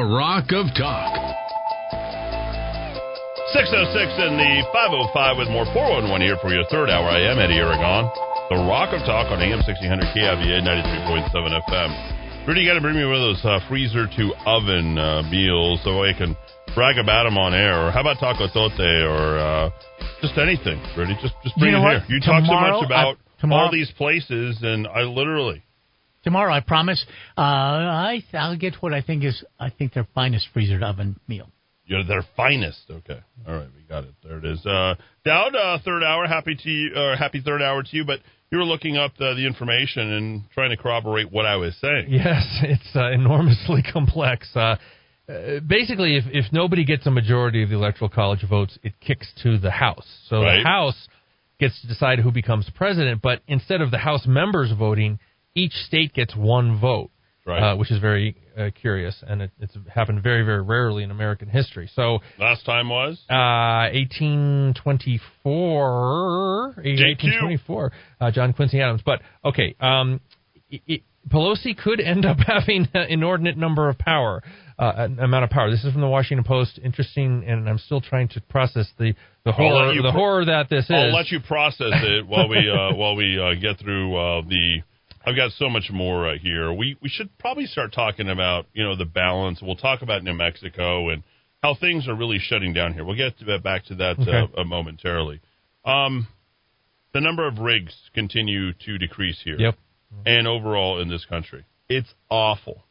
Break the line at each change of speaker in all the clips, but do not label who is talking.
A rock of talk.
606 in the 505 with more 411 here for your third hour. I am Eddie Aragon. The Rock of Talk on AM 1600 KIVA 93.7 FM. Rudy, you got to bring me one of those uh, freezer to oven uh, meals so I can brag about them on air. Or how about taco tote or uh, just anything, Rudy? Just just bring
You know
it
what?
here. You talk so much about
I- tomorrow-
all these places, and I literally.
Tomorrow, I promise. Uh, I I'll get what I think is I think their finest freezer oven meal.
You're their finest. Okay. All right, we got it. There it is. Uh, Dowd, uh, third hour. Happy to you, uh, happy third hour to you. But you were looking up the, the information and trying to corroborate what I was saying.
Yes, it's uh, enormously complex. Uh, uh, basically, if, if nobody gets a majority of the electoral college votes, it kicks to the House. So
Right.
the House gets to decide who becomes president. But instead of the House members voting, each state gets one vote,
Right.
uh, which is very uh, curious, and it, it's happened very, very rarely in American history. So
Last time was
uh, 1824, 1824, uh, John Quincy Adams. But okay, um, it, it, Pelosi could end up having an inordinate number of power, uh, amount of power. This is from the Washington Post. Interesting, and I'm still trying to process the the horror, the
pro-
horror that this is.
I'll let you process it while we uh, while we uh, get through uh, the. I've got so much more uh, here. We we should probably start talking about you know the balance. We'll talk about New Mexico and how things are really shutting down here. We'll get to that, back to that
Okay.
uh, uh, momentarily. Um, the number of rigs continue to decrease here.
Yep.
and overall in this country. It's awful.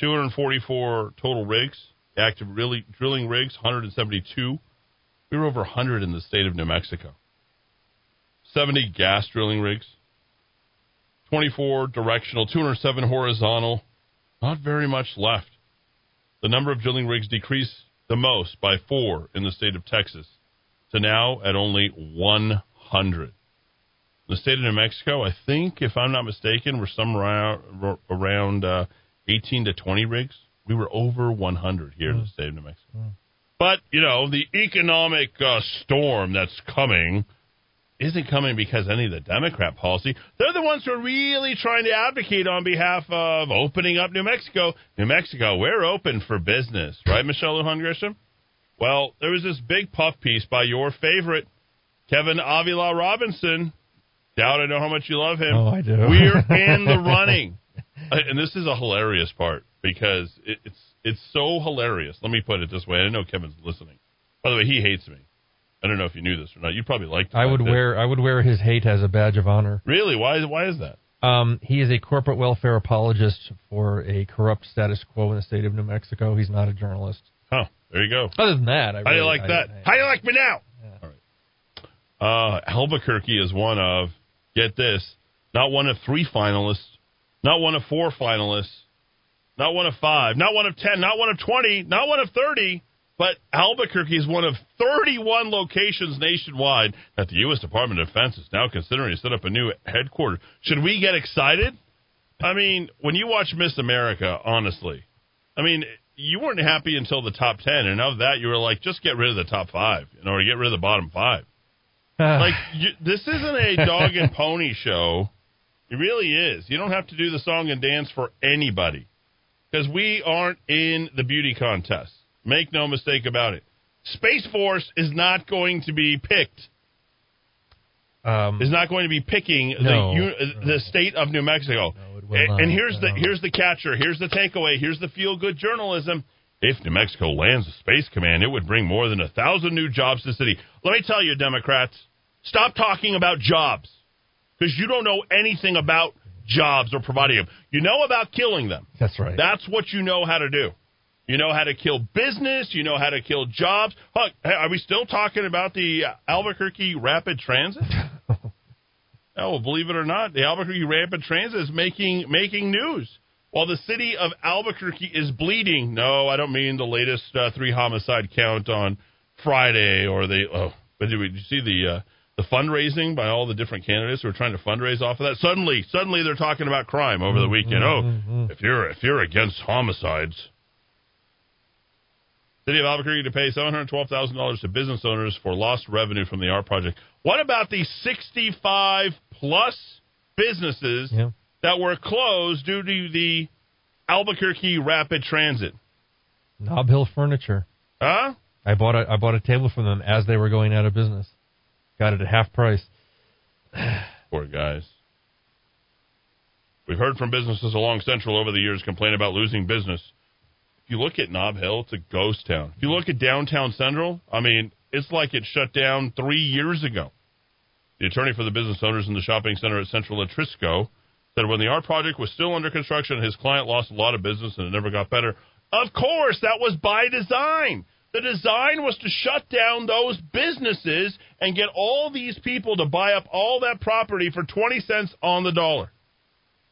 244 total rigs, active really drilling rigs, 172. We were over 100 in the state of New Mexico. 70 gas drilling rigs, 24 directional, 207 horizontal. Not very much left. The number of drilling rigs decreased the most by four in the state of Texas to now at only 100 the state of New Mexico, I think, if I'm not mistaken, we're somewhere around, around uh, 18 to 20 rigs. We were over 100 here in the state of New Mexico. But, you know, the economic uh, storm that's coming isn't coming because any of the Democrat policy. They're the ones who are really trying to advocate on behalf of opening up New Mexico. New Mexico, we're open for business, right, Michelle Lujan Grisham? Well, there was this big puff piece by your favorite, Kevin Avila Robinson. Dowd I know how much you love him.
Oh, I do.
We're in the running, Uh, and this is a hilarious part because it, it's it's so hilarious. Let me put it this way. I know Kevin's listening. By the way, he hates me. I don't know if you knew this or not. You probably liked.
I would wear I would wear his hate as a badge of honor.
Really? Why? Why is that?
Um, he is a corporate welfare apologist for a corrupt status quo in the state of New Mexico. He's not a journalist.
Huh? There you go.
Other than that, I
How do you
really-
like
I-
that?
I-
How do you like me now? All right. Uh, Albuquerque is one of, get this, not one of three finalists, not one of four finalists, not one of five, not one of ten, not one of 20, not one of 30, but Albuquerque is one of 31 locations nationwide that the U.S. Department of Defense is now considering to set up a new headquarters. Should we get excited? I mean, when you watch Miss America, honestly, I mean, you weren't happy until the top 10, and of that, you were like, just get rid of the top five, you know, or get rid of the bottom five. Like, you, this isn't a dog and pony show. It really is. You don't have to do the song and dance for anybody because we aren't in the beauty contest. Make no mistake about it. Space Force is not going to be picked.
um,
Is not going to be picking
No.
the the state of New Mexico.
No,
and,
not.
and here's the here's the catcher. Here's the takeaway. Here's the feel good journalism. If New Mexico lands a space command, it would bring more than a thousand new jobs to the city. Let me tell you, Democrats, stop talking about jobs because you don't know anything about jobs or providing them. You know about killing them.
that's right.
That's what you know how to do. You know how to kill business. You know how to kill jobs. Huh, are we still talking about the uh, Albuquerque Rapid Transit? oh, well, believe it or not, the Albuquerque Rapid Transit is making making news. While the city of Albuquerque is bleeding. No, I don't mean the latest uh, three homicide count on Friday or the. Oh, but did, we, did you see the uh, the fundraising by all the different candidates who are trying to fundraise off of that? Suddenly, suddenly they're talking about crime over the weekend. Oh, if you're if you're against homicides, City of Albuquerque to pay seven hundred twelve thousand dollars to business owners for lost revenue from the art project. What about the sixty-five plus businesses
Yeah.
that were closed due to the Albuquerque Rapid Transit.
Nob Hill Furniture.
Huh?
I bought a I bought a table from them as they were going out of business. Got it at half price.
Poor guys. We've heard from businesses along Central over the years complain about losing business. You look at Nob Hill, it's a ghost town. If you look at downtown Central, I mean, it's like it shut down three years ago. The attorney for the business owners in the shopping center at Central Atrisco said when the art project was still under construction, his client lost a lot of business and it never got better. Of course, that was by design. The design was to shut down those businesses and get all these people to buy up all that property for 20 cents on the dollar.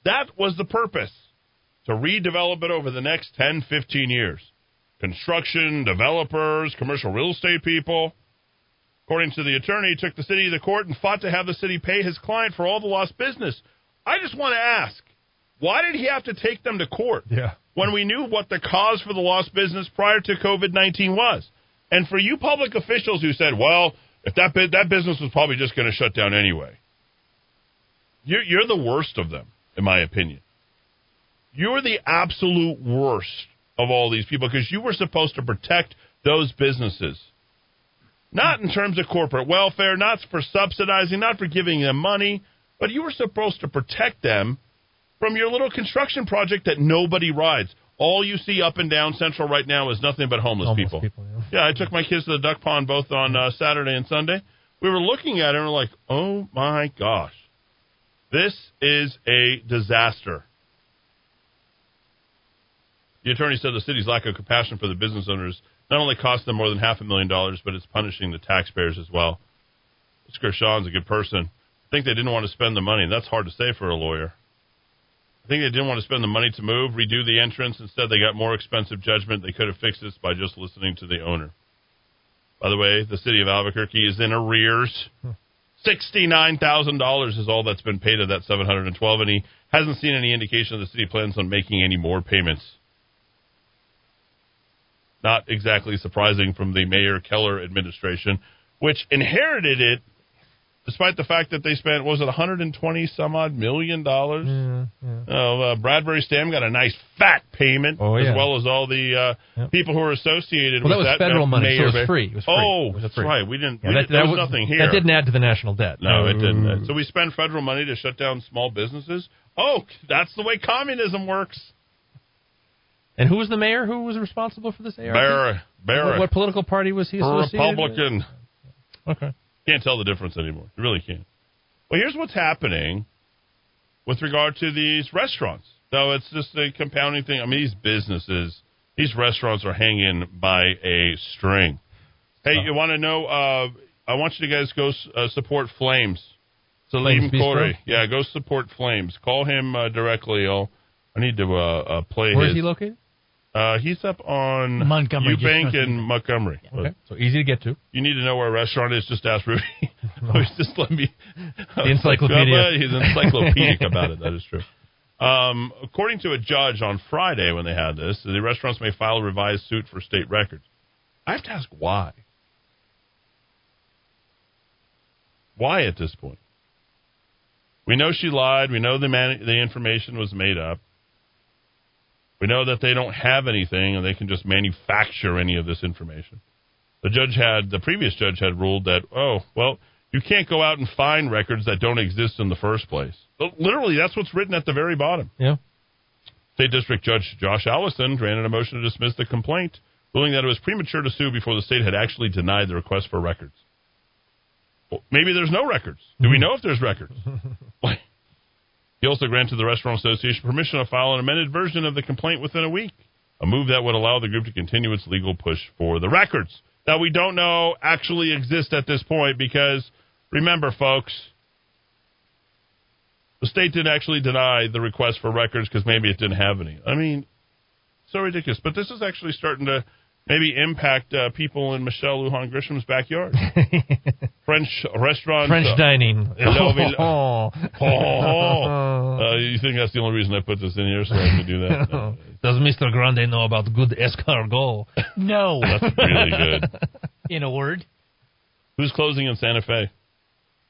That was the purpose to redevelop it over the next 10, 15 years. Construction, developers, commercial real estate people. According to the attorney, took the city to court and fought to have the city pay his client for all the lost business. I just want to ask, why did he have to take them to court?
Yeah.
When we knew what the cause for the lost business prior to COVID 19 was. And for you public officials who said, well, if that, that business was probably just going to shut down anyway, you're, you're the worst of them, in my opinion. You're the absolute worst of all these people because you were supposed to protect those businesses. Not in terms of corporate welfare, not for subsidizing, not for giving them money, but you were supposed to protect them from your little construction project that nobody rides. All you see up and down Central right now is nothing but homeless,
Homeless
people.
people, yeah.
yeah, I took my kids to the duck pond both on uh, Saturday and Sunday. We were looking at it and we're like, oh my gosh, this is a disaster. The attorney said the city's lack of compassion for the business owners not only cost them more than half a million dollars, but it's punishing the taxpayers as well. Mr. Gershon's a good person. I think they didn't want to spend the money. That's hard to say for a lawyer. I think they didn't want to spend the money to move, redo the entrance. Instead, they got more expensive judgment. They could have fixed this by just listening to the owner. By the way, the city of Albuquerque is in arrears. Hmm. Thousand dollars is all that's been paid of that seven hundred and twelve, and he hasn't seen any indication of the city plans on making any more payments. Not exactly surprising from the Mayor Keller administration, which inherited it despite the fact that they spent was it 120 some odd million dollars.
Yeah, yeah.
Oh, uh, Bradbury Stamm got a nice fat payment,
Oh, yeah.
as well as all the uh,
Yep.
people who are associated
Well, that
with
was
that
federal money, so it was free. It was free.
Oh,
was
that's
free.
right. We didn't.
Yeah,
we
that,
did, there
that
was nothing here.
That didn't add to the national debt.
No, it didn't. So we spend federal money to shut down small businesses. Oh, that's the way communism works.
And who was the mayor who was responsible for this ARP?
Bear,
What, what political party was he associated
Republican.
with? Okay.
Can't tell the difference anymore. You really can't. Well, here's what's happening with regard to these restaurants. So it's just a compounding thing. I mean, these businesses, these restaurants are hanging by a string. Hey, you want to know? Uh, I want you to guys go uh, support Flames. Salim
Flames
Corey. Yeah, go support Flames. Call him uh, directly. I'll, I need to uh, uh, play
Where
his.
is he located?
Uh, he's up on
Montgomery, just
Eubank
north
and Montgomery. But
Okay. So easy to get to.
you need to know where a restaurant is. Just ask Rudy. Always just let me.
The encyclopedia.
He's encyclopedic about it. That is true. Um, according to a judge on Friday when they had this, the restaurants may file a revised suit for state records. I have to ask why. Why at this point? We know she lied. We know the man- the information was made up. We know that they don't have anything and they can just manufacture any of this information. The judge had, the previous judge had ruled that, oh, well, you can't go out and find records that don't exist in the first place. But literally, that's what's written at the very bottom.
Yeah.
State District Judge Josh Allison granted a motion to dismiss the complaint, ruling that it was premature to sue before the state had actually denied the request for records. Well, maybe there's no records. Do we mm-hmm. know if there's records? he also granted the Restaurant Association permission to file an amended version of the complaint within a week, a move that would allow the group to continue its legal push for the records that we don't know actually exist at this point because remember, folks, the state didn't actually deny the request for records because maybe it didn't have any. I mean, so ridiculous. But this is actually starting to maybe impact uh, people in Michelle Lujan Grisham's backyard. French restaurant.
French
uh,
dining.
Hello,
Oh.
Oh, uh, you think that's the only reason I put this in here so I can do that? No.
Does Mr. Grande know about good escargot?
No,
That's really good.
in a word.
Who's closing in Santa Fe?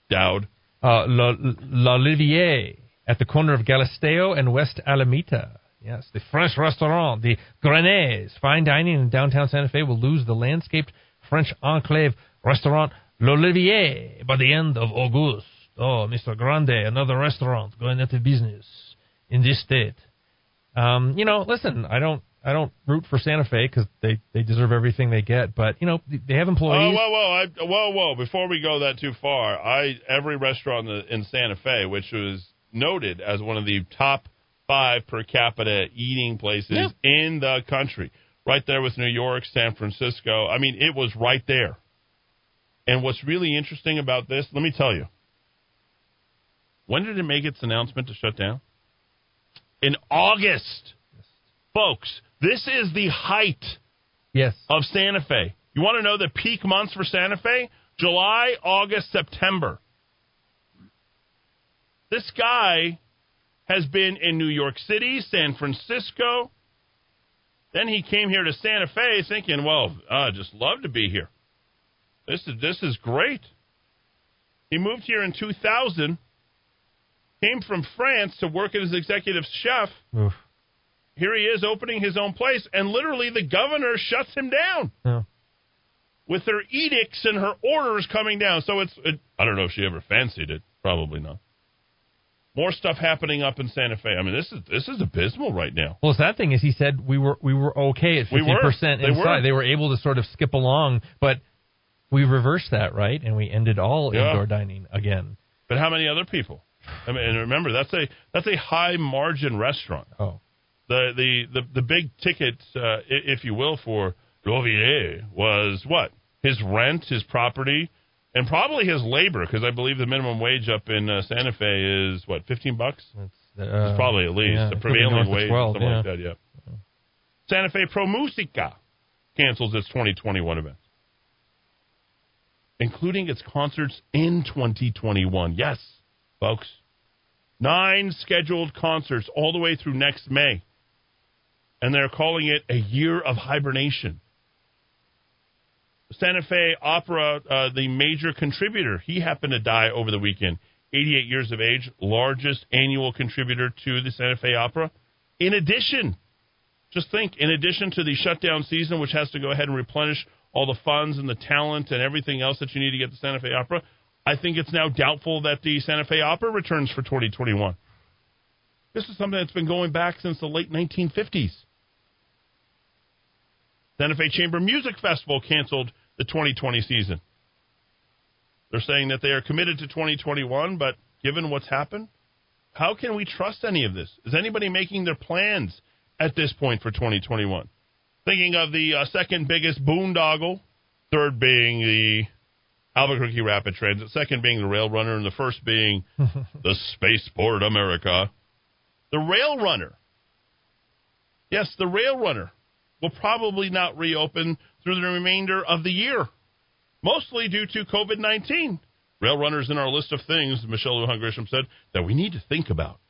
Dowd.
Uh, La, L'Olivier at the corner of Galisteo and West Alameda. Yes, the French restaurant, the Grenets. Fine dining in downtown Santa Fe will lose the landscaped French enclave restaurant L'Olivier by the end of August. Oh, Mr. Grande, another restaurant going out of business in this state. Um, you know, listen, I don't I don't root for Santa Fe because they, they deserve everything they get, but you know they have employees.
Oh, whoa, whoa, I, whoa, whoa! Before we go that too far, I every restaurant in, in Santa Fe, which was noted as one of the top five per capita eating places
Yeah.
in the country, right there with New York, San Francisco. I mean, it was right there. And what's really interesting about this, let me tell you. When did it make its announcement to shut down? In August. Folks, this is the height
Yes.
of Santa Fe. You want to know the peak months for Santa Fe? July, August, September. This guy has been in New York City, San Francisco. Then he came here to Santa Fe thinking, well, I just love to be here. This is this is great. He moved here in 2000, came from France to work as executive chef
Oof.
here he is opening his own place, and literally the governor shuts him down
No.
with her edicts and her orders coming down. So it's, it, I don't know if she ever fancied it. Probably not. More stuff happening up in Santa Fe. I mean, this is this is abysmal right now.
Well, the sad thing is, he said we were we were okay at fifty percent inside.
were.
They were able to sort of skip along, but we reversed that, right? And we ended all
Yeah.
indoor dining again.
But how many other people? I mean, and remember that's a that's a high margin restaurant.
Oh,
The the the, the big ticket, uh, if you will, for L'Olivier was what his rent, his property, and probably his labor, because I believe the minimum wage up in uh, Santa Fe is what fifteen bucks.
that's uh,
It's probably at least
yeah,
the
it could be
prevailing wage,
12,
something
yeah.
like that. Yeah. Santa Fe Pro Musica cancels its 2021 events, including its concerts in 2021. Yes, folks, nine scheduled concerts all the way through next May, and they're calling it a year of hibernation. Santa Fe Opera, uh, the major contributor, he happened to die over the weekend. 88 years of age, largest annual contributor to the Santa Fe Opera. In addition, just think, in addition to the shutdown season, which has to go ahead and replenish all the funds and the talent and everything else that you need to get the Santa Fe Opera, I think it's now doubtful that the Santa Fe Opera returns for 2021. This is something that's been going back since the late 1950s. Santa Fe Chamber Music Festival canceled the 2020 season. They're saying that they are committed to 2021, but given what's happened, how can we trust any of this? Is anybody making their plans at this point for 2021? Thinking of the uh, second biggest boondoggle, third being the Albuquerque Rapid Transit, second being the Rail Runner, and the first being the Spaceport America. The Rail Runner. Yes, the Rail Runner will probably not reopen through the remainder of the year, mostly due to COVID 19. Rail runners in our list of things, Michelle Lujan Grisham said, that we need to think about.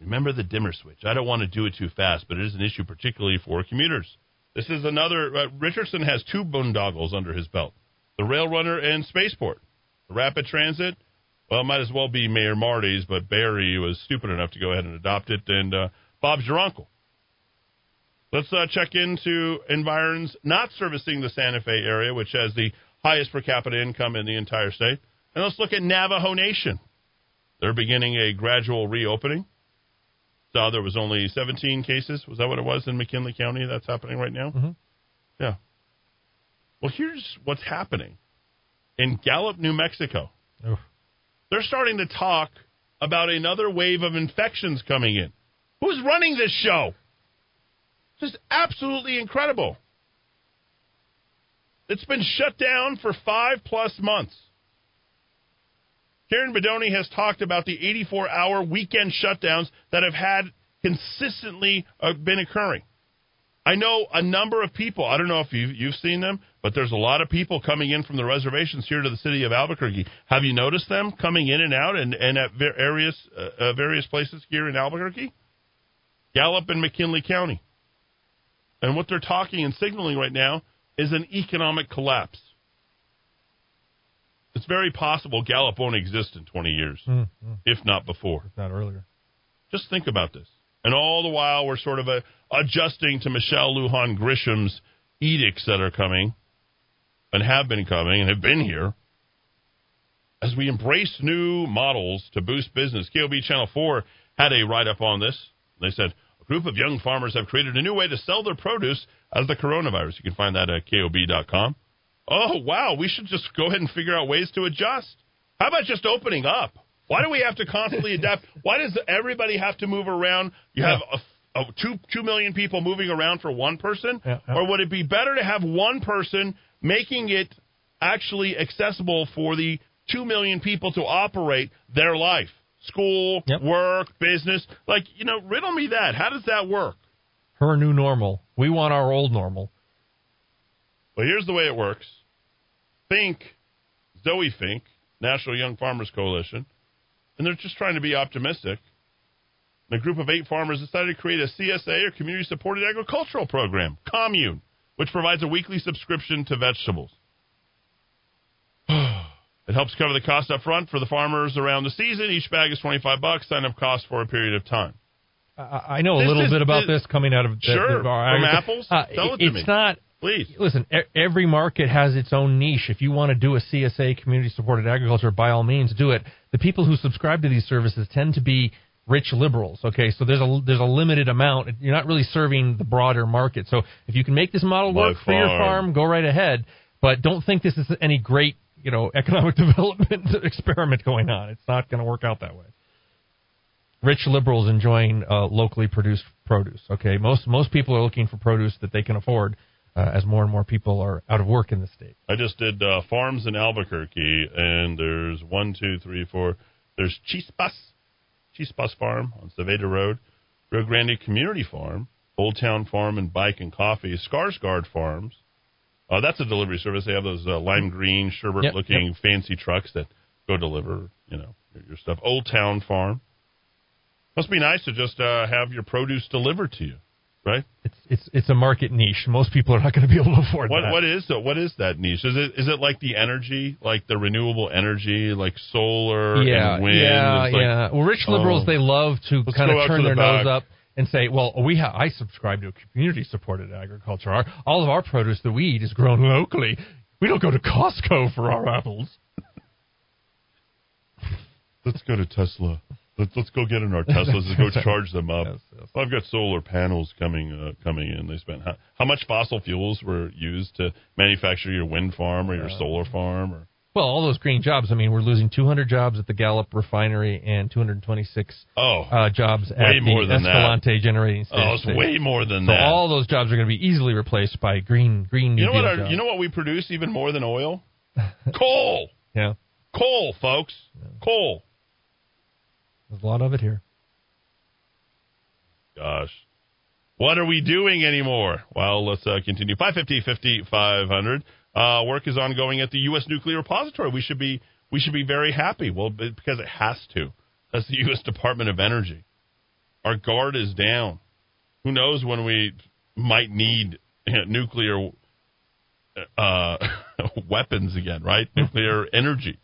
Remember the dimmer switch. I don't want to do it too fast, but it is an issue particularly for commuters. This is another. Uh, Richardson has two boondoggles under his belt the Rail Runner and Spaceport. The Rapid Transit, well, might as well be Mayor Marty's, but Berry was stupid enough to go ahead and adopt it, and uh, Bob's your uncle. Let's uh, check into environs not servicing the Santa Fe area, which has the highest per capita income in the entire state. And let's look at Navajo Nation. They're beginning a gradual reopening. Saw there was only 17 cases. Was that what it was in McKinley County? That's happening right now.
Mhm.
Yeah. Well, here's what's happening in Gallup, New Mexico.
Oof.
They're starting to talk about another wave of infections coming in. Who's running this show? Just absolutely incredible. It's been shut down for five plus months. Karen Bedoni has talked about the 84 hour weekend shutdowns that have had consistently uh, been occurring. I know a number of people. I don't know if you've, you've seen them, but there's a lot of people coming in from the reservations here to the city of Albuquerque. Have you noticed them coming in and out and, and at various uh, uh, various places here in Albuquerque? Gallup and McKinley County. And what they're talking and signaling right now is an economic collapse. It's very possible Gallup won't exist in 20 years,
Mm, mm,
if not before.
if not earlier.
Just think about this. And all the while, we're sort of a, adjusting to Michelle Lujan Grisham's edicts that are coming and have been coming and have been here. As we embrace new models to boost business, KOB Channel 4 had a write up on this. They said, group of young farmers have created a new way to sell their produce as the coronavirus. You can find that at KOB.com. Oh, wow, we should just go ahead and figure out ways to adjust. How about just opening up? Why do we have to constantly adapt? Why does everybody have to move around? You have a, a two two million people moving around for one person,
Yeah,
or would it be better to have one person making it actually accessible for the two million people to operate their life, school,
Yep.
work, business? Like you know, riddle me that. How does that work?
Her new normal. We want our old normal.
Well, here's the way it works. Fink, Zoe Fink, National Young Farmers Coalition, and they're just trying to be optimistic. And a group of eight farmers decided to create a CSA or community supported agricultural program, Commune, which provides a weekly subscription to vegetables. It helps cover the cost up front for the farmers around the season. Each bag is 25 bucks, sign up cost for a period of time.
I, I know a
This
little
is-
bit about
this-
this coming out of the,
Sure,
the-
from apples?
Uh,
Tell it to
it's
me.
not.
Please.
Listen, every market has its own niche. If you want to do a CSA, community supported agriculture, by all means, do it. The people who subscribe to these services tend to be rich liberals. Okay, so there's a there's a limited amount. You're not really serving the broader market. So if you can make this model work for your
farm,
go right ahead. But don't think this is any great you know economic development experiment going on. It's not going to work out that way rich liberals enjoying uh, locally produced produce. Okay, most most people are looking for produce that they can afford, uh, as more and more people are out of work in the state.
I just did uh, farms in Albuquerque, and there's one, two, three, four. There's Chispas, Chispas Farm on Saveda Road, Rio Grande Community Farm, Old Town Farm and Bike and Coffee, Skarsgard Farms. Uh, that's a delivery service. They have those uh, lime green sherbet-looking fancy trucks that go deliver, you know, your, your stuff. Old Town Farm. Must be nice to just uh, have your produce delivered to you, right?
It's it's it's a market niche. Most people are not going to be able to afford
What
that.
what is the, what is that niche? Is it is it like the energy, like the renewable energy, like solar
yeah,
and wind?
yeah,
like,
yeah. Well, rich liberals
oh.
they love to kind of turn
to the
their nose
back.
up and say, "Well, we have I subscribe to a community supported agriculture. Our, all of our produce that we eat is grown locally. We don't go to Costco for our apples."
Let's go to Tesla. Let's let's go get in our Teslas and go charge them up.
Yes, yes.
I've got solar panels coming uh, coming in. They spent how, how much fossil fuels were used to manufacture your wind farm or your solar farm or
Well, all those green jobs. I mean, we're losing 200 jobs at the Gallup refinery and 226
oh
uh, jobs at the
than that.
Escalante generating station.
oh it's way more than that.
so
that.
all those jobs are going to be easily replaced by green green New
you know what? Our,
jobs.
you know what we produce even more than oil? Coal.
yeah,
Coal, folks. Coal.
there's a lot of it here.
Gosh. What are we doing anymore? Well, let's uh, continue. 550, 50, 500. Uh, work is ongoing at the U.S. Nuclear Repository. We should be we should be very happy. Well, because it has to. That's the U.S. Department of Energy. Our guard is down. Who knows when we might need nuclear uh, weapons again, right? Nuclear energy.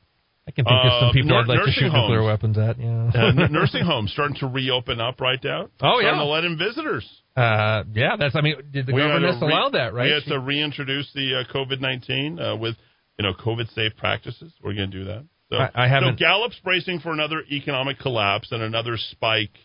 I can think of
Uh,
some people
nur-
I'd like to shoot nuclear weapons at. Yeah.
Uh, n- nursing homes starting to reopen up right now.
Oh,
starting
yeah.
to let in visitors.
Uh, yeah, that's. I mean, did the
We to re-
allow that? Right.
We had to reintroduce the uh, COVID nineteen uh, with you know COVID safe practices. We're going to do that. So,
I- I haven't-
So Gallup's bracing for another economic collapse and another spike,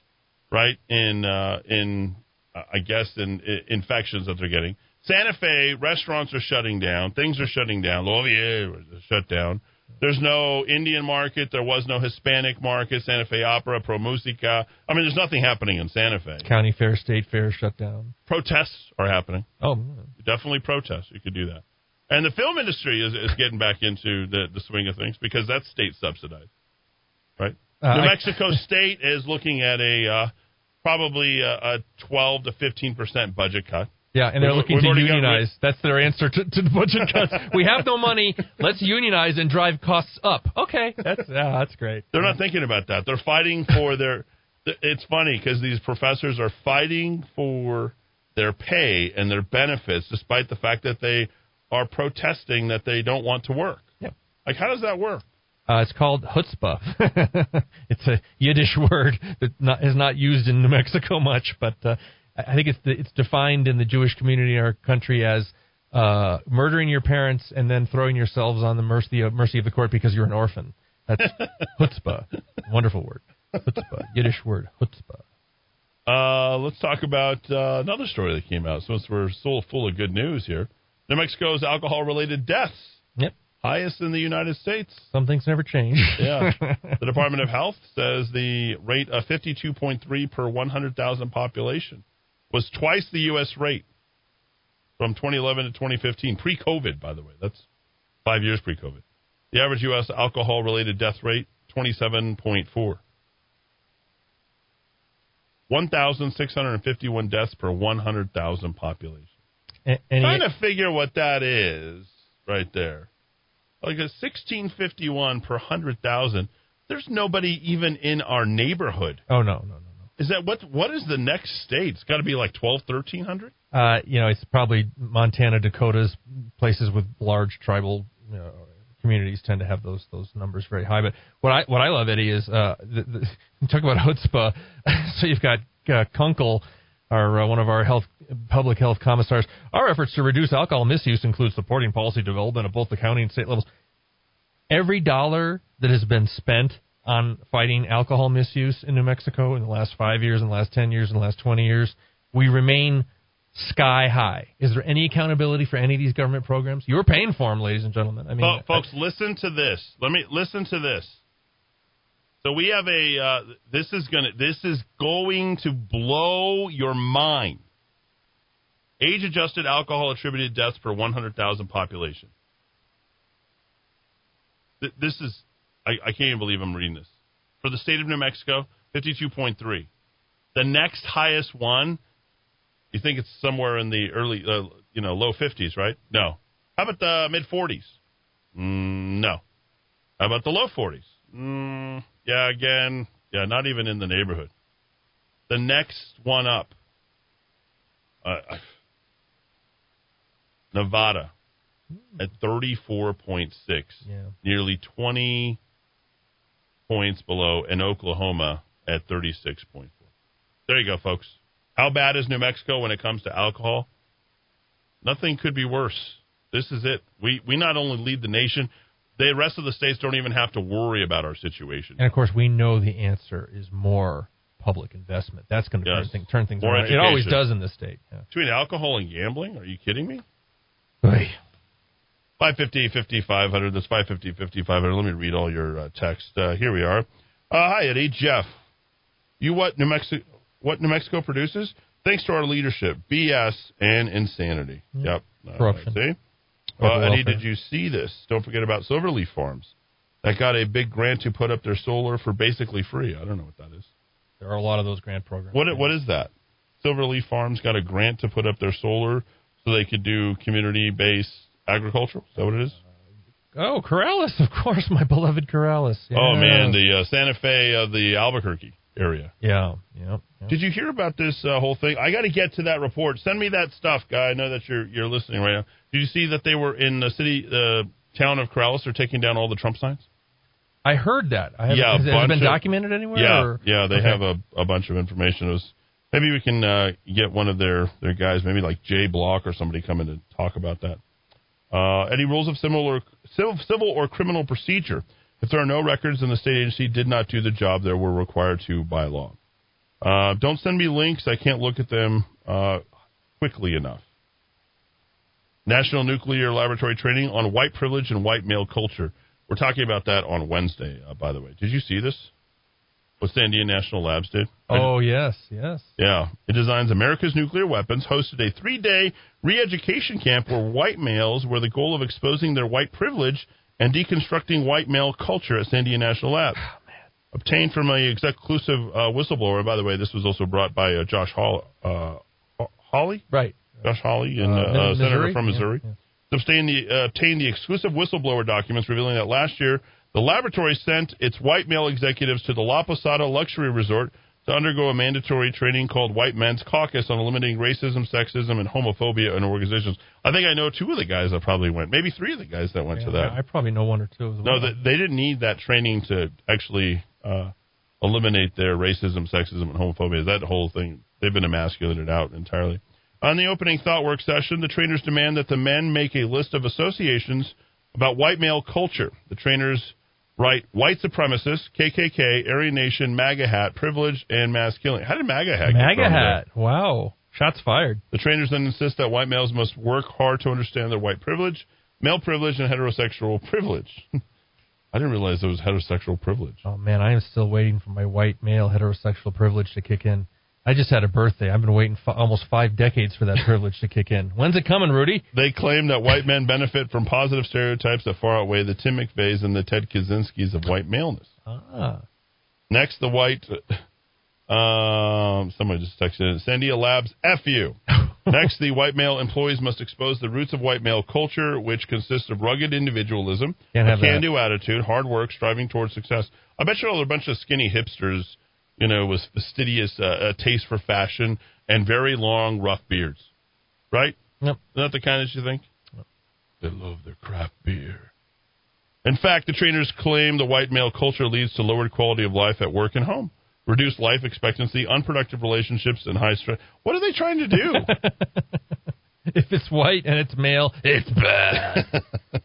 right in uh, in uh, I guess in, i infections that they're getting. Santa Fe restaurants are shutting down. Things are shutting down. L'Olivier was shut down. There's no Indian market. There was no Hispanic market. Santa Fe Opera, Pro Musica. I mean, there's nothing happening in Santa Fe.
County fair, state fair shut down.
Protests are happening
Oh, man.
definitely protests. You could do that. And the film industry is, is getting back into the, the swing of things because that's state subsidized, right?
Uh,
New
I-
Mexico State is looking at a uh, probably a, a 12 to 15 percent budget cut.
Yeah, and they're
We've-
looking
we've
to unionize. That's their answer to, to the budget cuts. we have no money. Let's unionize and drive costs up. Okay, that's yeah, that's great.
They're not thinking about that. They're fighting for their. It's funny because these professors are fighting for their pay and their benefits, despite the fact that they are protesting that they don't want to work.
Yep.
Like, how does that work?
Uh, it's called chutzpah. it's a Yiddish word that not, is not used in New Mexico much, but uh, I think it's the, it's defined in the Jewish community in our country as uh, murdering your parents and then throwing yourselves on the mercy of, mercy of the court because you're an orphan. That's chutzpah. Wonderful word. Chutzpah. Yiddish word. Chutzpah.
Uh, let's talk about uh, another story that came out. Since we're so full of good news here, New Mexico's alcohol-related deaths.
Yep.
Highest in the United States.
Some things never change.
yeah. The Department of Health says the rate of 52.3 per 100,000 population was twice the U.S. rate from 2011 to 2015, pre-COVID, by the way. That's five years pre-COVID. The average U.S. alcohol-related death rate, 27.4. 1,651 deaths per 100,000 population.
And,
Trying to figure what that is right there. Like a 1651 per 100,000. There's nobody even in our neighborhood.
Oh, no, no, no.
Is that what? What is the next state? It's got to be like 12, 1300?
Uh, you know, it's probably Montana, Dakota's, places with large tribal you know, communities tend to have those those numbers very high. But what I what I love, Eddie, is uh, the, the, talk about chutzpah. so you've got uh, Kunkel, our uh, one of our health public health commissars. Our efforts to reduce alcohol misuse include supporting policy development at both the county and state levels. Every dollar that has been spent on fighting alcohol misuse in New Mexico in the last five years, in the last ten years, in the last twenty years, we remain sky high. Is there any accountability for any of these government programs? You're paying for them, ladies and gentlemen. I mean,
oh, folks, I, listen to this. Let me listen to this. So we have a. Uh, this is gonna. This is going to blow your mind. Age-adjusted alcohol attributed deaths per 100,000 population. Th- this is. I, I can't even believe I'm reading this. For the state of New Mexico, 52.3. The next highest one you think it's somewhere in the early, uh, you know, low 50s, right? No. How about the mid 40s? Mm, no. How about the low 40s? Mm, yeah, again, yeah, not even in the neighborhood. The next one up, uh, Nevada at 34.6,
yeah.
nearly 20 points below, and Oklahoma at 36.4. There you go, folks. How bad is New Mexico when it comes to alcohol? Nothing could be worse. This is it. We we not only lead the nation, the rest of the states don't even have to worry about our situation.
And of course, we know the answer is more public investment. That's going to yes. turn, thing, turn things
more
around.
Education.
It always does in the state. Yeah.
Between alcohol and gambling, are you kidding me?
Oy.
550 5500. That's 550 5500. Let me read all your uh, text. Uh, here we are. Uh, hi, Eddie. Jeff. You what New Mexico? what New Mexico produces? Thanks to our leadership, BS and insanity. Mm. Yep.
Corruption.
Right, see? Uh, Eddie, did you see this? Don't forget about Silverleaf Farms. That got a big grant to put up their solar for basically free. I don't know what that is.
There are a lot of those grant programs.
What What is that? Silverleaf Farms got a grant to put up their solar so they could do community based agriculture. Is that what it is?
Oh, Corrales, of course, my beloved Corrales.
Yeah. Oh man, the uh, Santa Fe of the Albuquerque area.
Yeah, yeah. yeah.
Did you hear about this uh, whole thing? I got to get to that report. Send me that stuff, guy. I know that you're you're listening right now. Did you see that they were in the city, the town of Corrales, are taking down all the Trump signs?
I heard that. I
yeah,
has, has it been
of,
documented anywhere?
Yeah,
or?
yeah. They okay. have a, a bunch of information. It was maybe we can uh, get one of their their guys, maybe like Jay Block or somebody, come in to talk about that. Uh, any rules of similar civil, or criminal procedure? If there are no records and the state agency did not do the job they were required to by law. Uh, don't send me links. I can't look at them uh, quickly enough. National Nuclear Laboratory Training on White Privilege and White Male Culture. We're talking about that on Wednesday, uh, by the way. Did you see this? What Sandia National Labs did?
Oh, yes, yes.
Yeah. It designs America's nuclear weapons, hosted a three day re education camp where white males were the goal of exposing their white privilege and deconstructing white male culture at Sandia National Labs. Oh, Obtained from a exclusive uh, whistleblower. By the way, this was also brought by uh, Josh Hall, uh, Hawley?
Right.
Josh Hawley, and,
uh,
uh, senator from
Missouri.
Yeah, yeah. Obtained, the, uh, obtained the exclusive whistleblower documents revealing that last year the laboratory sent its white male executives to the La Posada luxury resort to undergo a mandatory training called White Men's Caucus on eliminating racism, sexism, and homophobia in organizations. I think I know two of the guys that probably went, maybe three of the guys that went
yeah,
to that.
I probably know one or two as well.
No, they, they didn't need that training to actually uh, eliminate their racism, sexism, and homophobia. That whole thing, they've been emasculated out entirely. On the opening thought work session, the trainers demand that the men make a list of associations about white male culture. The trainers write white supremacist, KKK, Aryan Nation, MAGA hat, privilege, and mass killing. How did MAGA hat
MAGA hat. Wow. Shots fired.
The trainers then insist that white males must work hard to understand their white privilege, male privilege, and heterosexual privilege. I didn't realize there was heterosexual privilege.
Oh man, I am still waiting for my white male heterosexual privilege to kick in. I just had a birthday. I've been waiting f- almost five decades for that privilege to kick in. When's it coming, Rudy?
They claim that white men benefit from positive stereotypes that far outweigh the Tim McVeighs and the Ted Kaczynskis of white maleness.
Ah.
Next, the white. Um, somebody just texted in. Sandia Labs, F you. Next, the white male employees must expose the roots of white male culture, which consists of rugged individualism,
Can't
a
have that.
can-do attitude, hard work, striving towards success. I bet you all are a bunch of skinny hipsters, you know, with fastidious uh, uh, taste for fashion and very long, rough beards, right?
Yep.
Isn't that the kind that you think? They love their craft beer. In fact, the trainers claim the white male culture leads to lowered quality of life at work and home, reduced life expectancy, unproductive relationships, and high stress. What are they trying to do?
If it's white and it's male, it's bad.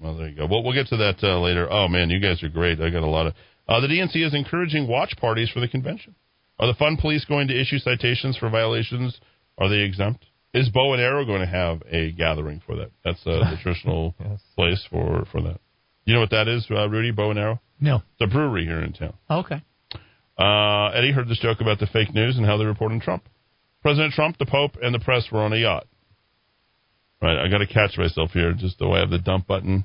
well, there you go. Well, we'll get to that uh, later. Oh man, you guys are great. I got a lot of. Uh, the DNC is encouraging watch parties for the convention. Are the fun police going to issue citations for violations? Are they exempt? Is Bow and Arrow going to have a gathering for that? That's uh, the traditional
Yes.
place for for that. You know what that is, uh, Rudy? Bow and Arrow.
No.
It's a brewery here in town.
Okay.
Uh, Eddie heard this joke about the fake news and how they report on Trump. President Trump, the Pope, and the press were on a yacht. Right, I got to catch myself here, just though I have the dump button.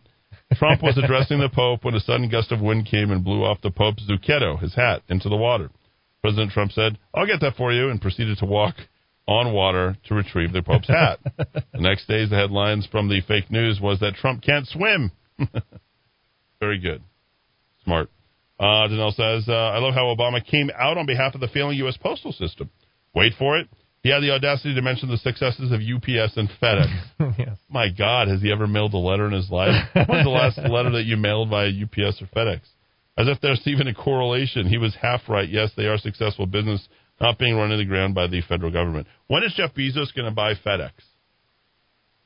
Trump was addressing the Pope when a sudden gust of wind came and blew off the Pope's zucchetto, his hat, into the water. President Trump said, I'll get that for you, and proceeded to walk on water to retrieve the Pope's hat. the next day's the headlines from the fake news was that Trump can't swim. Very good. Smart. Uh, Danelle says, uh, I love how Obama came out on behalf of the failing U.S. postal system. Wait for it. He had the audacity to mention the successes of UPS and FedEx.
yes.
My God, has he ever mailed a letter in his life? When's the last letter that you mailed via UPS or FedEx? As if there's even a correlation. He was half right. Yes, they are successful business, not being run into the ground by the federal government. When is Jeff Bezos going to buy FedEx?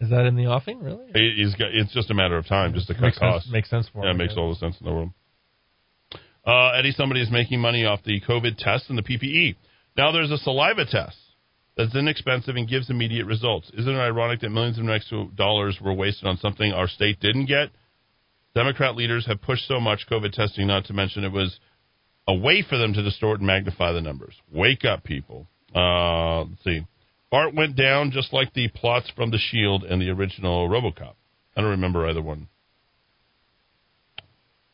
Is that in the offing, really?
He- He's got, it's just a matter of time, just to cut
makes
costs.
sense, makes sense for
Yeah,
him.
it makes all the sense in the world. Uh, Eddie, somebody is making money off the COVID test and the PPE. Now there's a saliva test that's inexpensive and gives immediate results. Isn't it ironic that millions of extra dollars were wasted on something our state didn't get? Democrat leaders have pushed so much COVID testing, not to mention it was a way for them to distort and magnify the numbers. Wake up, people. Uh, let's see. Bart went down just like the plots from The Shield and the original RoboCop. I don't remember either one.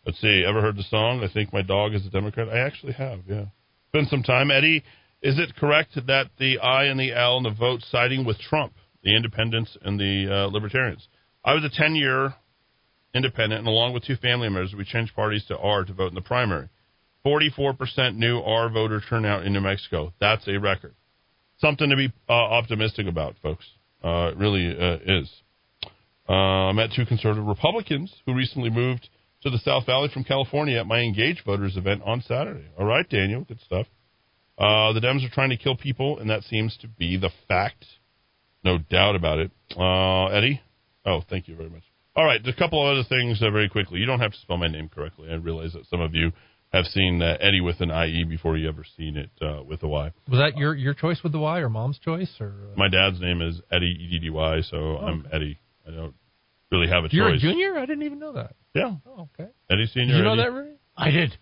Let's see. Ever heard the song? I think my dog is a Democrat. I actually have. Yeah. Been some time. Eddie, is it correct that the I and the L in the vote siding with Trump, the Independents and the uh, Libertarians? I was a 10 year independent, and along with two family members, we changed parties to R to vote in the primary. 44% new R voter turnout in New Mexico. That's a record. Something to be uh, optimistic about, folks. Uh, it really uh, is. Uh, I met two conservative Republicans who recently moved to the South Valley from California at my Engage Voters event on Saturday. All right, Daniel, good stuff. Uh, the Dems are trying to kill people, and that seems to be the fact. No doubt about it. Uh, Eddie? Oh, thank you very much. All right, just a couple of other things uh, very quickly. You don't have to spell my name correctly. I realize that some of you have seen uh, Eddie with an IE before you ever seen it uh, with a Y.
Was that your your choice with the Y or mom's choice or? Uh...
My dad's name is Eddie E D D Y, so I'm Eddie. I don't really have a
You're
choice.
a junior? I didn't even know that.
Yeah,
Oh, okay.
Eddie Senior.
Did you know
Eddie.
that, Rudy?
I did.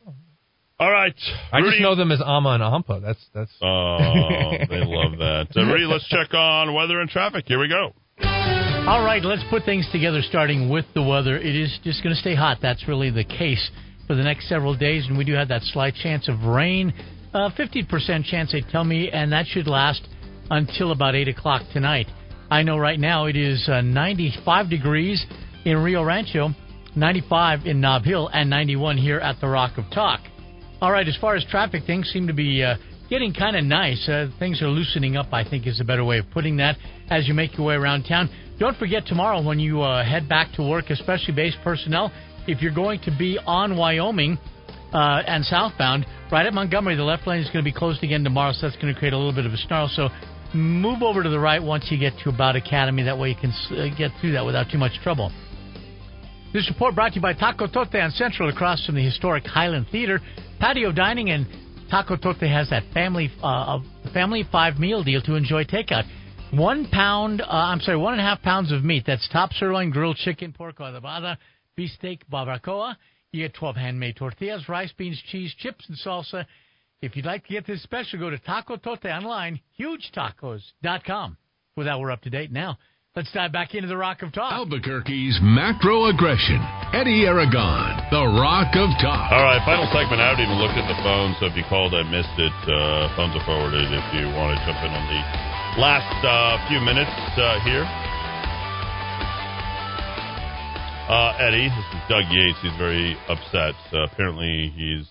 All right,
I
Rudy.
just know them as Amma and Ampa. That's that's.
Oh, they love that. Uh, Rudy, let's check on weather and traffic. Here we go.
All right, let's put things together starting with the weather. It is just going to stay hot. That's really the case for the next several days, and we do have that slight chance of rain. Uh, 50% chance, they tell me, and that should last until about 8 o'clock tonight. I know right now it is uh, 95 degrees in Rio Rancho, 95 in Nob Hill, and 91 here at the Rock of Talk. All right, as far as traffic, things seem to be uh, getting kind of nice. Uh, things are loosening up, I think, is a better way of putting that as you make your way around town. Don't forget tomorrow when you uh, head back to work, especially base personnel, if you're going to be on Wyoming uh, and southbound, right at Montgomery, the left lane is going to be closed again tomorrow, so that's going to create a little bit of a snarl. So move over to the right once you get to about Academy. That way you can uh, get through that without too much trouble. This report brought to you by Taco Tote on Central across from the historic Highland Theater. Patio dining and Taco Tote has that family uh, family five meal deal to enjoy takeout. One pound, uh, I'm sorry, one and a half pounds of meat. That's top sirloin, grilled chicken, pork adobada, beefsteak, barbacoa. You get 12 handmade tortillas, rice, beans, cheese, chips, and salsa. If you'd like to get this special, go to Taco Tote online, hugetacos.com. With that, we're up to date now. Let's dive back into the Rock of Talk.
Albuquerque's macro aggression. Eddie Aragon, the Rock of Talk.
All right, final segment. I haven't even looked at the phone, so if you called, I missed it. Uh, phones are forwarded if you want to jump in on the last uh, few minutes uh, here. Uh, Eddie, this is Doug Yates. He's very upset. Uh, apparently, he's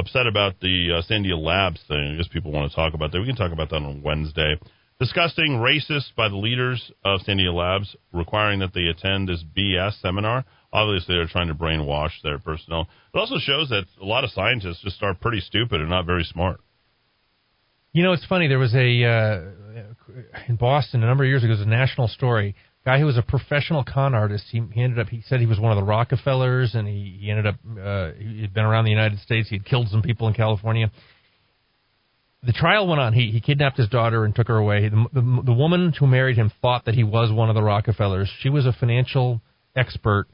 upset about the uh, Sandia Labs thing. I guess people want to talk about that. We can talk about that on Wednesday disgusting, racist by the leaders of Sandia Labs, requiring that they attend this BS seminar. Obviously, they're trying to brainwash their personnel. It also shows that a lot of scientists just are pretty stupid and not very smart.
You know, it's funny. There was a uh, in Boston a number of years ago. It was a national story. Guy who was a professional con artist. He, he ended up. He said he was one of the Rockefellers, and he, he ended up. Uh, he had been around the United States. He had killed some people in California the trial went on. He he kidnapped his daughter and took her away. The, the, the woman who married him thought that he was one of the Rockefellers. She was a financial expert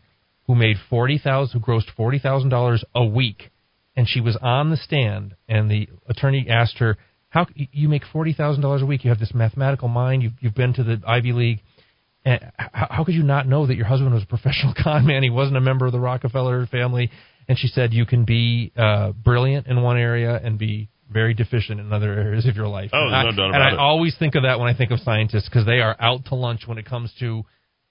who made forty thousand, who grossed forty thousand dollars a week, and she was on the stand. And the attorney asked her, "How you make forty thousand dollars a week? You have this mathematical mind. You've you've been to the Ivy League." And how, how could you not know that your husband was a professional con man? He wasn't a member of the Rockefeller family. And she said, "You can be uh, brilliant in one area and be very deficient in other areas of your life.
Oh,
and
no
I,
doubt
And I
it.
always think of that when I think of scientists because they are out to lunch when it comes to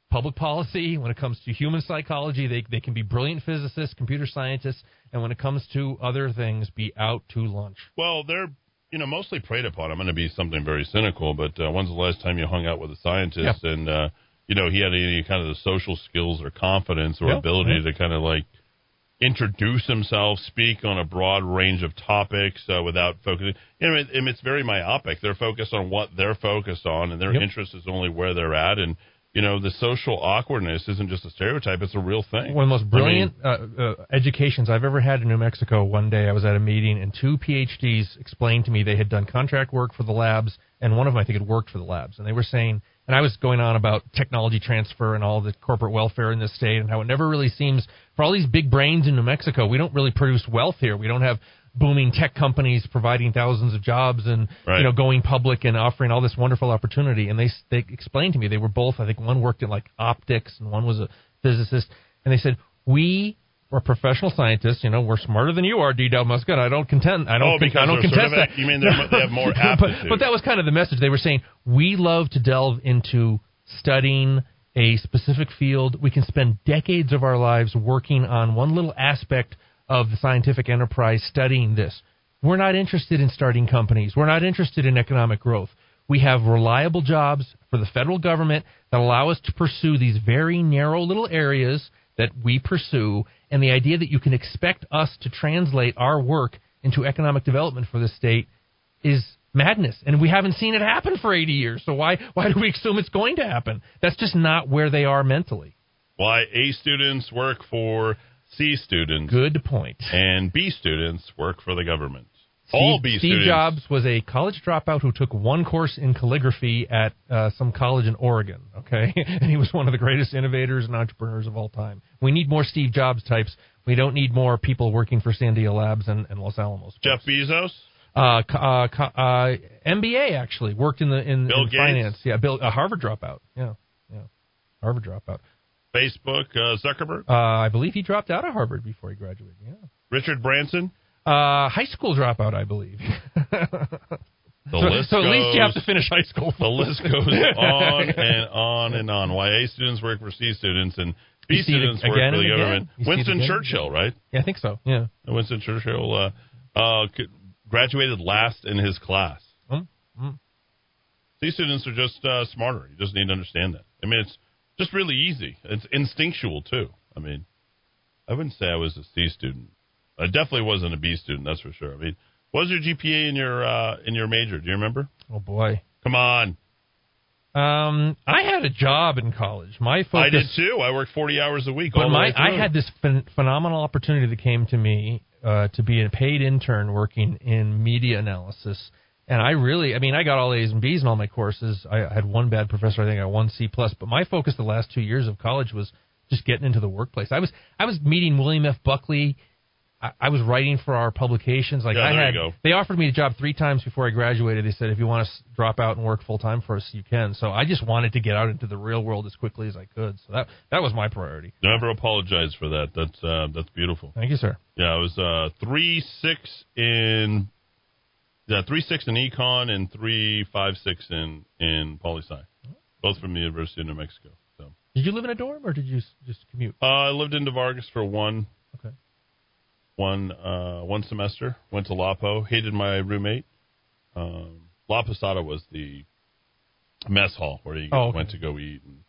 public policy, when it comes to human psychology. They they can be brilliant physicists, computer scientists, and when it comes to other things, be out to lunch.
Well, they're you know mostly preyed upon. I'm going to be something very cynical, but uh, when's the last time you hung out with a scientist and uh, you know he had any kind of the social skills or confidence or ability to kind of like introduce themselves, speak on a broad range of topics uh, without focusing. You know, it, and it's very myopic. They're focused on what they're focused on, and their
Yep.
interest is only where they're at. And you know, the social awkwardness isn't just a stereotype; it's a real thing.
One of the most
I
brilliant
mean,
uh, uh, educations I've ever had in New Mexico. One day I was at a meeting and two PhDs explained to me they had done contract work for the labs, and one of them I think had worked for the labs, and they were saying, and I was going on about technology transfer and all the corporate welfare in this state and how it never really seems for all these big brains in New Mexico, we don't really produce wealth here. We don't have booming tech companies providing thousands of jobs and
Right.
you know going public and offering all this wonderful opportunity. And they they explained to me they were both I think one worked in like optics and one was a physicist, and they said we are professional scientists. You know we're smarter than you are, D. Del Muscat. I don't contend. I don't
Oh,
think I don't contest that.
you mean they're- have more
but,
aptitude.
but that was kind of the message they were saying. We love to delve into studying a specific field. We can spend decades of our lives working on one little aspect of the scientific enterprise studying this. We're not interested in starting companies. We're not interested in economic growth. We have reliable jobs for the federal government that allow us to pursue these very narrow little areas that we pursue. And the idea that you can expect us to translate our work into economic development for the state is madness. And we haven't seen it happen for 80 years. So why, why do we assume it's going to happen? That's just not where they are mentally.
why A students work for C students
Good point.
and B students work for the government. All
Steve,
B
Steve
students.
Jobs was a college dropout who took one course in calligraphy at uh, some college in Oregon. Okay, and he was one of the greatest innovators and entrepreneurs of all time. We need more Steve Jobs types. We don't need more people working for Sandia Labs and, and Los Alamos.
Jeff Bezos.
Uh, uh, uh, MBA actually worked in the in,
Bill
in
Gates?
finance. Yeah, Bill, a Harvard dropout. Yeah, yeah, Harvard dropout.
Facebook, uh, Zuckerberg,
Uh, I believe he dropped out of Harvard before he graduated. Yeah,
Richard Branson.
Uh, high school dropout, I believe.
The
so,
list
so at
goes,
least you have to finish high school.
The list goes on and on and on. Why A students work for C students and B
You see it
students work for the government.
You see it
Winston Churchill, right?
Yeah, I think so. Yeah.
Winston Churchill uh, Uh, graduated last in his class.
Mm-hmm.
C students are just uh, smarter. You just need to understand that. I mean, it's just really easy. It's instinctual too. I mean, I wouldn't say I was a C student. I definitely wasn't a B student. That's for sure. I mean, what was your GPA in your uh, in your major? Do you remember?
Oh boy,
come on.
Um, I had a job in college. My focus. I
did too. I worked forty hours a week.
But
my,
I had this phen- phenomenal opportunity that came to me uh, to be a paid intern working in media analysis. And I really, I mean, I got all A's and B's in all my courses. I had one bad professor. I think I got one C plus. But my focus the last two years of college was just getting into the workplace. I was I was meeting William F. Buckley I, I was writing for our publications. Like
yeah,
I had,
go.
they offered me a job three times before I graduated. They said, if you want to drop out and work full time for us, you can. So I just wanted to get out into the real world as quickly as I could. So that that was my priority.
Never apologize for that. That's uh, that's beautiful.
Thank you, sir.
Yeah, I was uh, three six in yeah three six in econ and three five six in in poli sci, both from the University of New Mexico. So.
Did you live in a dorm or did you just commute?
Uh, I lived in De Vargas for one one uh, one semester. Went to Lapo. Hated my roommate. Um, La Posada was the mess hall where you
oh, okay.
went to go eat. And,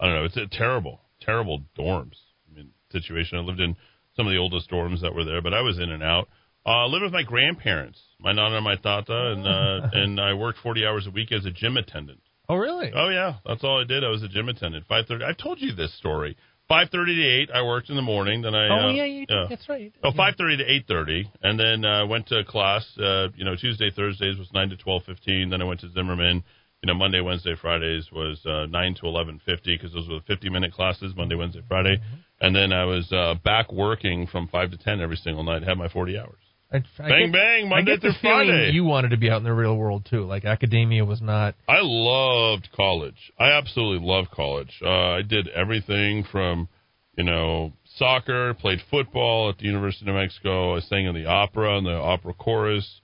I don't know. It's a terrible, terrible dorms. I mean, situation. I lived in some of the oldest dorms that were there, but I was in and out. Uh, I lived with my grandparents, my nana and my tata, and uh, and I worked forty hours a week as a gym attendant.
Oh, really?
Oh, yeah. That's all I did. I was a gym attendant. Five thirty. I've told you this story. Five thirty to eight, I worked in the morning. Then I
oh
uh,
yeah, you
yeah.
that's right.
Oh, five thirty to eight thirty, and then uh, went to class. Uh, you know, Tuesday, Thursdays was nine to twelve fifteen. Then I went to Zimmerman. You know, Monday, Wednesday, Fridays was uh, nine to eleven fifty because those were the fifty minute classes. Monday, Wednesday, Friday, mm-hmm. and then I was uh, back working from five to ten every single night. Had my forty hours.
I, I
bang
get,
bang Monday
I get
through Friday.
You wanted to be out in the real world too. Like academia was not.
I loved college. I absolutely loved college. Uh, I did everything from you know, soccer, played football at the University of New Mexico. I sang in the opera and the opera chorus.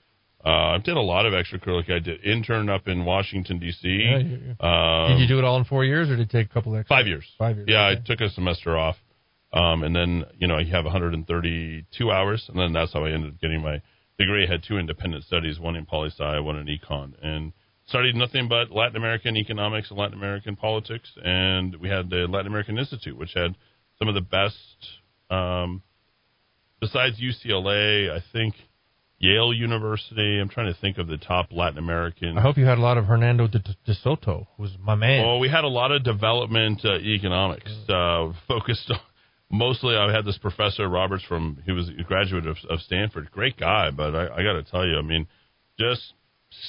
Uh, I did a lot of extracurricular. I did intern up in Washington D.C.
Yeah, yeah, yeah. Um, did you do it all in four years, or did it take a couple extra?
Five years.
Five years.
Yeah,
okay.
I took a semester off, um, and then you know you have 132 hours, and then that's how I ended up getting my degree. I had two independent studies, one in poli sci, one in econ, and studied nothing but Latin American economics and Latin American politics. And we had the Latin American Institute, which had some of the best. Um, besides UCLA, I think Yale University. I'm trying to think of the top Latin American.
I hope you had a lot of Hernando de, de Soto, who was my man.
Well, we had a lot of development uh, economics uh, focused on. Mostly, I had this professor Roberts from. He was a graduate of, of Stanford. Great guy, but I, I got to tell you, I mean, just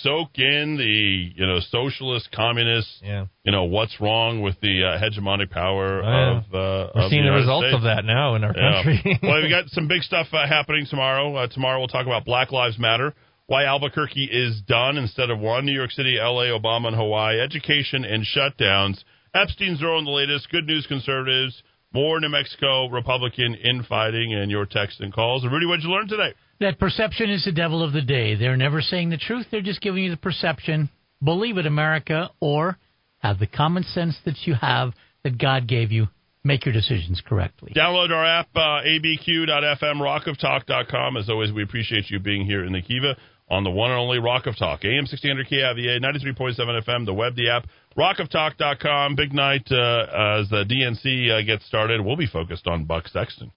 soak in the you know socialist, communist.
Yeah.
You know what's wrong with the uh, hegemonic power
oh, yeah.
of. Uh,
We're
of
seeing
the,
the results
States.
of that now in our
yeah.
country.
well, we got some big stuff uh, happening tomorrow. Uh, tomorrow we'll talk about Black Lives Matter. Why Albuquerque is done instead of one. New York City, L.A., Obama, and Hawaii. Education and shutdowns. Epstein's throwing the latest. Good news, conservatives. More New Mexico Republican infighting and your text and calls. And Rudy, what'd you learn today?
That perception is the devil of the day. They're never saying the truth. They're just giving you the perception. Believe it, America, or have the common sense that you have that God gave you. Make your decisions correctly.
Download our app, uh, abq.fm, rockoftalk.com. As always, we appreciate you being here in the Kiva on the one and only Rock of Talk. AM 1600 KIVA, 93.7 FM, the web, the app, rockoftalk.com. Big night uh, as the DNC uh, gets started. We'll be focused on Buck Sexton.